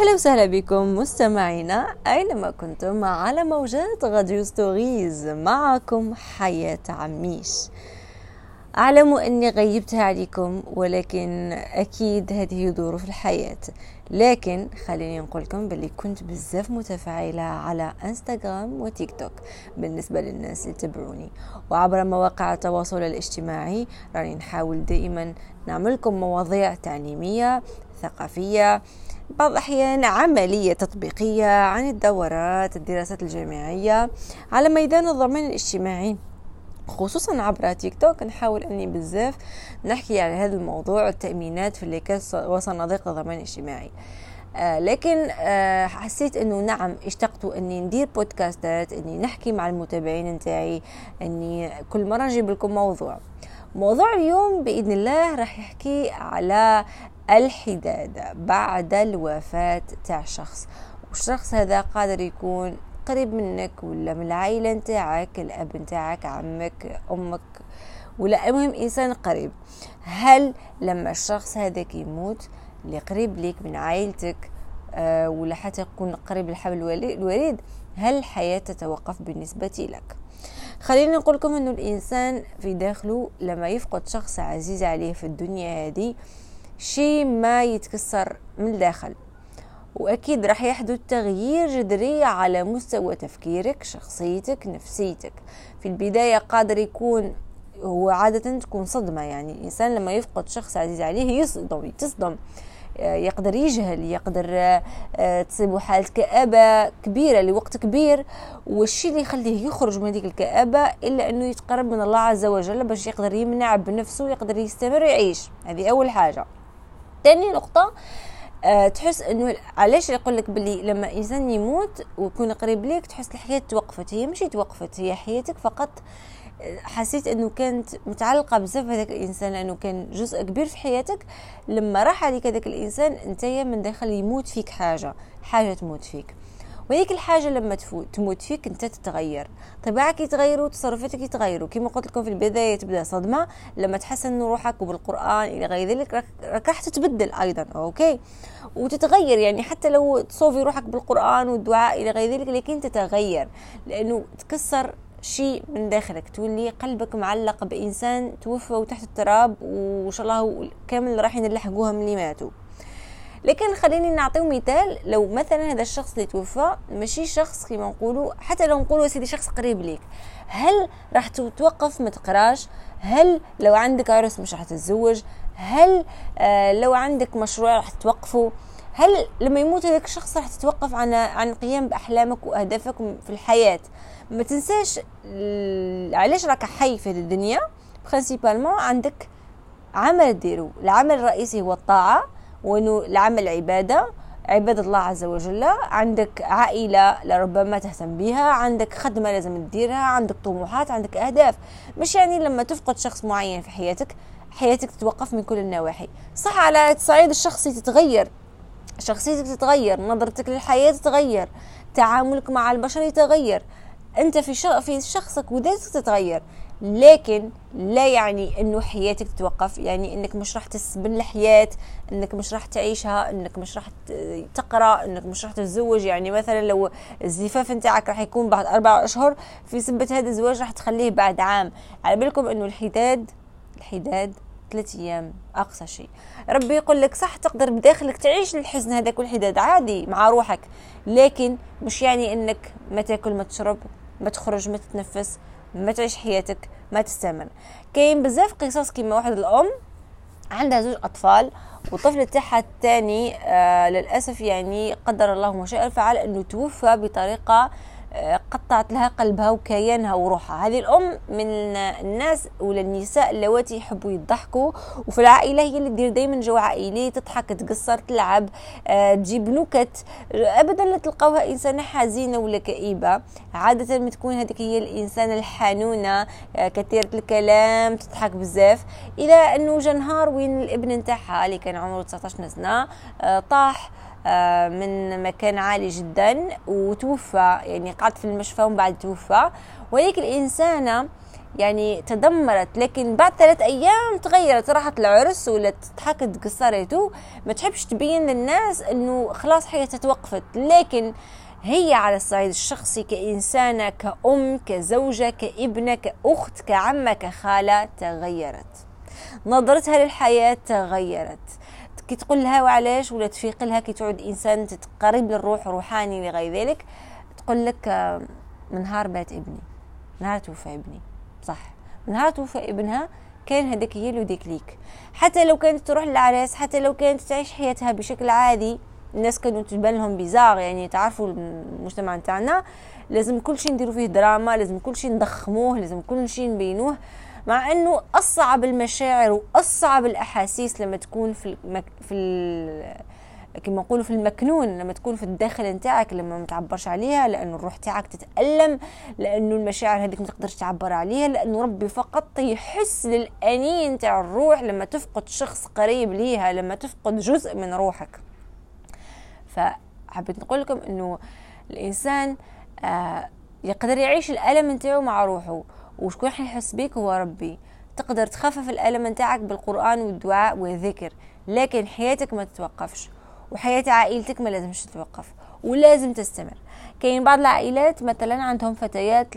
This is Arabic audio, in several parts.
أهلا وسهلا بكم مستمعينا أينما كنتم على موجات راديو Stories معكم حياة عميش. أعلم أني غيبتها عليكم ولكن أكيد هذه ظروف الحياة. لكن خليني نقول لكم باللي كنت بزاف متفاعلة على إنستغرام وتيك توك بالنسبة للناس اللي تبعوني. وعبر مواقع التواصل الاجتماعي راني نحاول دائما نعمل لكم مواضيع تعليمية ثقافية بعض الأحيان عملية تطبيقية عن الدورات الدراسات الجامعية على ميدان الضمان الاجتماعي خصوصا عبر تيك توك. نحاول أني بزاف نحكي على هذا الموضوع التأمينات في الكاس وصناديق الضمان الاجتماعي. آه لكن آه حسيت أنه نعم اشتقت أني ندير بودكاستات أني نحكي مع المتابعين نتاعي أني كل مرة نجيب لكم موضوع. موضوع اليوم بإذن الله راح يحكي على الحداد بعد الوفاة تاع شخص. والشخص هذا قادر يكون قريب منك ولا من العائلة نتاعك الأب نتاعك عمك أمك ولا المهم إنسان قريب. هل لما الشخص هذاك يموت اللي قريب ليك من عائلتك آه ولا حتى يكون قريب لحبل الوريد هل الحياة تتوقف بالنسبة لك؟ خليني نقول لكم إنه الإنسان في داخله لما يفقد شخص عزيز عليه في الدنيا هذه شيء ما يتكسر من الداخل. وأكيد راح يحدث تغيير جذري على مستوى تفكيرك شخصيتك نفسيتك. في البداية قادر يكون هو عادة تكون صدمة يعني الإنسان لما يفقد شخص عزيز عليه يصدم تصدم. يقدر يجهل يقدر تصيبه حالة كآبة كبيرة لوقت كبير. والشيء اللي يخليه يخرج من هذيك الكآبة إلا أنه يتقرب من الله عز وجل باش يقدر يمنع بنفسه ويقدر يستمر يعيش. هذه أول حاجة. تاني نقطة أه تحس إنه علاش يقول لك باللي لما إنسان يموت ويكون قريب ليك تحس الحياة توقفت هي مش توقفت هي حياتك فقط حسيت إنه كانت متعلقة بزاف بهذاك الإنسان لأنه كان جزء كبير في حياتك لما راح عليك هذاك الإنسان أنت من داخل يموت فيك حاجة حاجة تموت فيك. وهيك الحاجة لما تفوت تموت فيك انت تتغير. طباعك يتغيروا تصرفاتك يتغيروا. كما قلت لكم في البداية تبدأ صدمة لما تحسن روحك وبالقرآن إلى غير ذلك راح تتبدل أيضا أوكي؟ وتتغير يعني حتى لو تصوفي روحك بالقرآن والدعاء إلى غير ذلك لكن تتغير. لأنه تكسر شيء من داخلك تولي قلبك معلق بإنسان توفى وتحت التراب وإن شاء الله كامل راح نلحقوها من اللي ماتوا. لكن خليني نعطيو مثال لو مثلا هذا الشخص اللي توفى ماشي شخص كيما نقولوا حتى لو نقولوا سيدي شخص قريب ليك هل راح توقف ما تقراش؟ هل لو عندك عرس مش راح تتزوج؟ هل آه لو عندك مشروع راح توقفه هل لما يموت هذاك الشخص راح تتوقف عن عن القيام بأحلامك وأهدافك في الحياة؟ ما تنساش علاش راك حي في الدنيا؟ برينسيبالمون عندك عمل ديرو العمل الرئيسي هو الطاعة وإنه العمل عبادة عبادة الله عز وجل. عندك عائلة لربما تهتم بها عندك خدمة لازم تديرها عندك طموحات عندك أهداف. مش يعني لما تفقد شخص معين في حياتك حياتك تتوقف من كل النواحي. صح على الصعيد الشخصي تتغير شخصيتك تتغير نظرتك للحياة تتغير تعاملك مع البشر يتغير. أنت في في شخصك وذاتك تتغير. لكن لا يعني إنه حياتك تتوقف يعني إنك مش راح تسبن الحياة إنك مش راح تعيشها إنك مش راح تقرأ إنك مش راح تتزوج. يعني مثلا لو الزفاف نتاعك راح يكون بعد أربع أشهر في سبة هذا الزواج راح تخليه بعد عام. على بالكم إنه الحداد الحداد ثلاث أيام أقصى شيء. ربي يقول لك صح تقدر بداخلك تعيش الحزن هذاك والحداد عادي مع روحك. لكن مش يعني إنك ما تاكل ما تشرب ما تخرج ما تتنفس ما تعيش حياتك ما تستمر. كاين بزاف قصص كيما واحد الأم عندها زوج أطفال والطفل تاعها الثاني آه للأسف يعني قدر الله ما شاء فعل أنه توفى بطريقة قطعت لها قلبها وكيانها وروحها. هذه الأم من الناس ولا النساء اللواتي يحبوا يضحكوا وفي العائلة هي اللي تدير دائما جو عائلي تضحك تقصر تلعب أه تجيب نكت. ابدا لا تلقاوها إنسانة حزينة ولا كئيبة. عادة ما تكون هذيك هي الانسانه الحنونة أه كثيره الكلام تضحك بزاف. إلى أنه جا نهار وين الابن نتاعها اللي كان عمره 19 سنة أه طاح آه، من مكان عالي جدا وتوفى يعني قعد في المشفى ومن بعد توفى. وهيك الإنسانة يعني تدمرت لكن بعد ثلاث أيام تغيرت راحت العرس ولا تضحكت قصرته ما تحبش تبين للناس إنه خلاص حياتها توقفت لكن هي على الصعيد الشخصي كإنسانة كأم كزوجة كابنة كأخت كعمة كخالة تغيرت. نظرتها للحياة تغيرت. كي تقول لها وعلاش ولا تفيق لها كي تعود إنسان تقرب للروح روحاني لغير ذلك تقول لك آه، من نهار بات ابني نهار توفى ابني صح. من نهار توفى ابنها كان هذاك هي اللي ديك ليك. حتى لو كانت تروح للعراس حتى لو كانت تعيش حياتها بشكل عادي الناس كانوا تبان لهم بيزار يعني تعرفوا المجتمع نتاعنا لازم كل شيء نديروا فيه دراما لازم كل شيء نضخموه لازم كل شيء نبينوه. مع إنه أصعب المشاعر وأصعب الأحاسيس لما تكون في المك... في ال... كما نقولوا في المكنون لما تكون في الداخل نتاعك لما ما تعبرش عليها لأنه الروح تاعك تتألم لأنه المشاعر هذيك ما تقدرش تعبر عليها لأنه ربي فقط يحس للأنين تاع الروح لما تفقد شخص قريب ليها لما تفقد جزء من روحك. فحبيت نقول لكم إنه الإنسان آه يقدر يعيش الألم نتاعو مع روحه وشكون حيحس بيك هو ربي. تقدر تخفف الألم نتاعك بالقرآن والدعاء والذكر لكن حياتك ما تتوقفش وحياة عائلتك ما لازمش تتوقف ولازم تستمر. كاين بعض العائلات مثلا عندهم فتيات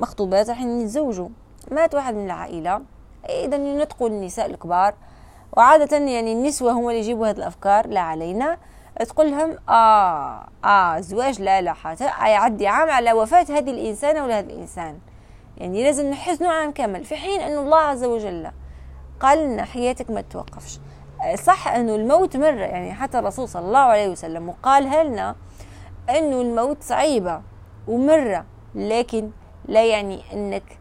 مخطوبات راح يتزوجوا. مات واحد من العائلة إذا ينطقوا النساء الكبار وعادة يعني النسوة هم اللي يجيبوا هذه الأفكار لا علينا. تقول لهم آه آه زواج لا لا حتى يعدي عام على وفاة هذه الإنسانة ولا هذا الإنسان. يعني لازم نحزنوا عام كامل. في حين أن الله عز وجل قال لنا حياتك ما توقفش. صح أنه الموت مرة يعني حتى الرسول صلى الله عليه وسلم وقالها لنا أنه الموت صعيبة ومرة لكن لا يعني أنك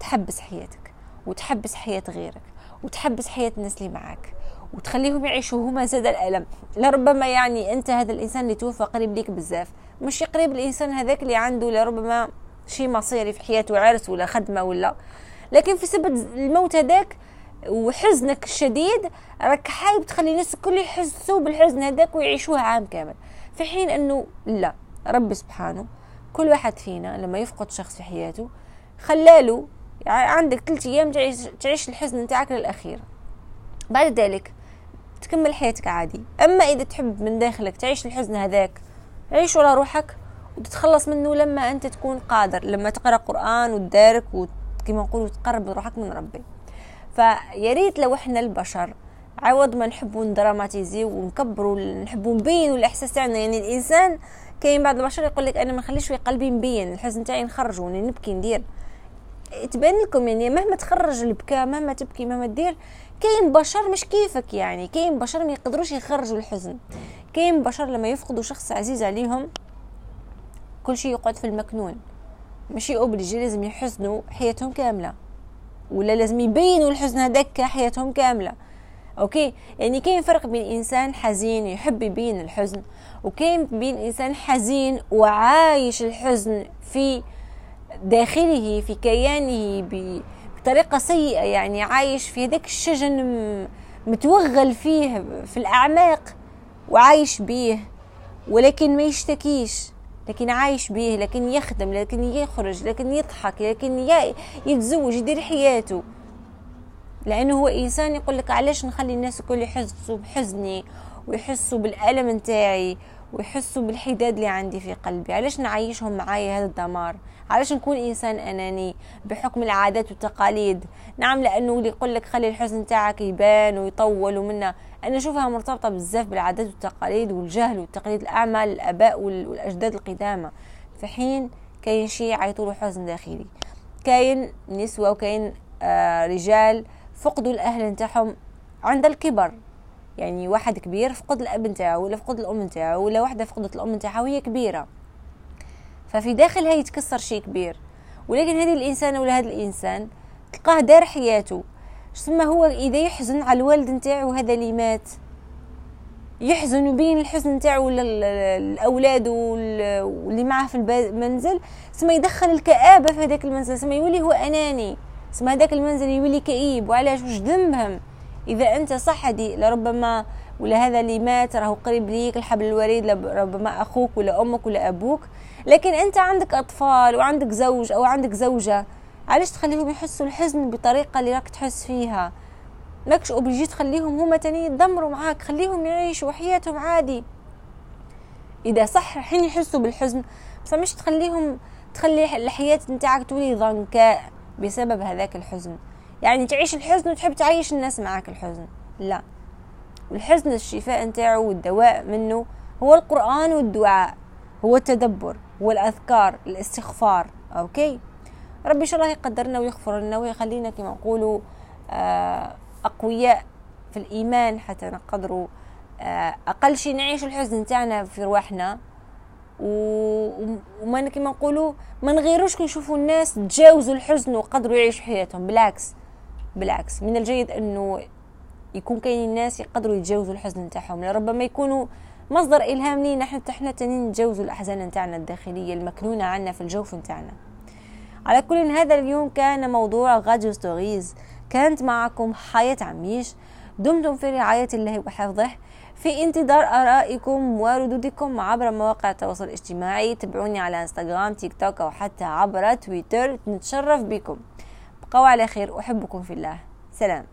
تحبس حياتك وتحبس حياة غيرك وتحبس حياة الناس اللي معك وتخليهم يعيشوا هما زاد الألم. لربما يعني أنت هذا الإنسان اللي توفى قريب ليك بزاف مش قريب الإنسان هذاك اللي عنده لربما شيء مصيري في حياته عرس ولا خدمة ولا. لكن في سبب الموت هذاك وحزنك الشديد راك حايب تخلي الناس الكل يحسوا بالحزن هذاك ويعيشوها عام كامل. في حين إنه لا ربي سبحانه كل واحد فينا لما يفقد شخص في حياته خلاله يعني عندك ثلاث أيام تعيش, تعيش الحزن نتاعك للأخير. بعد ذلك تكمل حياتك عادي. أما إذا تحب من داخلك تعيش الحزن هذاك عيش ولا روحك. وتتخلص منه لما أنت تكون قادر لما تقرأ قرآن وتدارك وكما نقولوا تقرب روحك من ربي. فيا ريت لو إحنا البشر عوض ما نحبوا ندراماتيزي ونكبروا نحبوا نبينوا الإحساس تاعنا. يعني الإنسان كاين بعض البشر يقول لك أنا ما نخليش في قلبي مبين الحزن تاعي نخرج نبكي ندير. تبان لكم يعني مهما تخرج البكاء مهما تبكي مهما تدير كاين بشر مش كيفك يعني. كاين بشر ما يقدروش يخرجوا الحزن. كاين بشر لما يفقدوا شخص عزيز عليهم كل شيء يقعد في المكنون. ماشي obligé لازم يحزنوا حياتهم كاملة. ولا لازم يبينوا الحزن هذاك حياتهم كاملة. أوكي؟ يعني كاين فرق بين إنسان حزين يحب يبين الحزن وكاين بين إنسان حزين وعايش الحزن في داخله في كيانه بطريقة سيئة. يعني عايش في هذاك الشجن متوغل فيه في الأعماق وعايش بيه ولكن ما يشتكيش. لكن عايش به لكن يخدم لكن يخرج لكن يضحك لكن يتزوج يدير حياته. لأنه هو إنسان يقول لك علاش نخلي الناس الكل يحسوا بحزني ويحسوا بالألم نتاعي؟ ويحسوا بالحداد اللي عندي في قلبي. علاش نعيشهم معايا هذا الدمار؟ علاش نكون إنسان أناني بحكم العادات والتقاليد؟ نعم لأنه اللي يقول لك خلي الحزن تاعك يبان ويطول ومنا أنا أشوفها مرتبطة بزاف بالعادات والتقاليد والجهل والتقليد الأعمى للاباء والأجداد القدامى. في حين كاين شيء يعيطوا له حزن داخلي. كاين نسوة وكاين آه رجال فقدوا الأهل نتاعهم عند الكبر. يعني واحد كبير فقد الأب نتاعو ولا فقد الأم نتاعو ولا واحدة فقدت الأم نتاعها وهي كبيرة. ففي داخلها يتكسر شيء كبير. ولكن هذه الانسانه ولا هذا الإنسان تلقاه دار حياته. ثم هو إذا يحزن على الوالد نتاعو هذا اللي مات. يحزن وبين الحزن نتاعو الأولاد واللي معاه في المنزل. ثم يدخل الكآبة في هذاك المنزل. ثم يولي هو أناني. ثم هذاك المنزل يولي كئيب. وعلاش؟ واش ذنبهم؟ إذا أنت صحدي لربما ولا هذا اللي مات راهو قريب ليك الحبل الوريد ربما أخوك ولا أمك ولا أبوك لكن أنت عندك أطفال وعندك زوج أو عندك زوجة علاش تخليهم يحسوا الحزن بطريقة اللي راك تحس فيها؟ ماكش أوبليجي تخليهم هما تاني يتدمروا معاك خليهم يعيشوا حياتهم عادي. إذا صح حين يحسوا بالحزن بس مش تخليهم تخلي الحياة نتاعك تولي ضنكاء بسبب هذاك الحزن. يعني تعيش الحزن وتحب تعيش الناس معاك الحزن. لا. الحزن الشفاء نتاعو والدواء منه هو القرآن والدعاء هو التدبر هو الأذكار الاستغفار. أوكي؟ ربي إن شاء الله يقدرنا ويغفر لنا ويخلينا كما نقولوا آه، أقوياء في الإيمان حتى نقدروا آه، أقل شيء نعيش الحزن تاعنا في رواحنا. وما كما نقولوا ما نغيروش كي نشوفوا الناس تجاوزوا الحزن وقدروا يعيشوا حياتهم. بالعكس. بالعكس من الجيد إنه يكون كاين الناس يقدروا يتجاوزوا الحزن نتاعهم لربما يكونوا مصدر الهام لينا حتى إحنا تانيين نتجاوزوا الأحزان نتاعنا الداخلية المكنونة عنا في الجوف نتاعنا. على كل هذا اليوم كان موضوع راديو Stories. كانت معكم حياة عميش. دمتم في رعاية الله وحفظه. في انتظار آرائكم وردودكم عبر مواقع التواصل الاجتماعي. تابعوني على إنستغرام تيك توك أو حتى عبر تويتر. نتشرف بكم. بقوا على خير أحبكم في الله. سلام.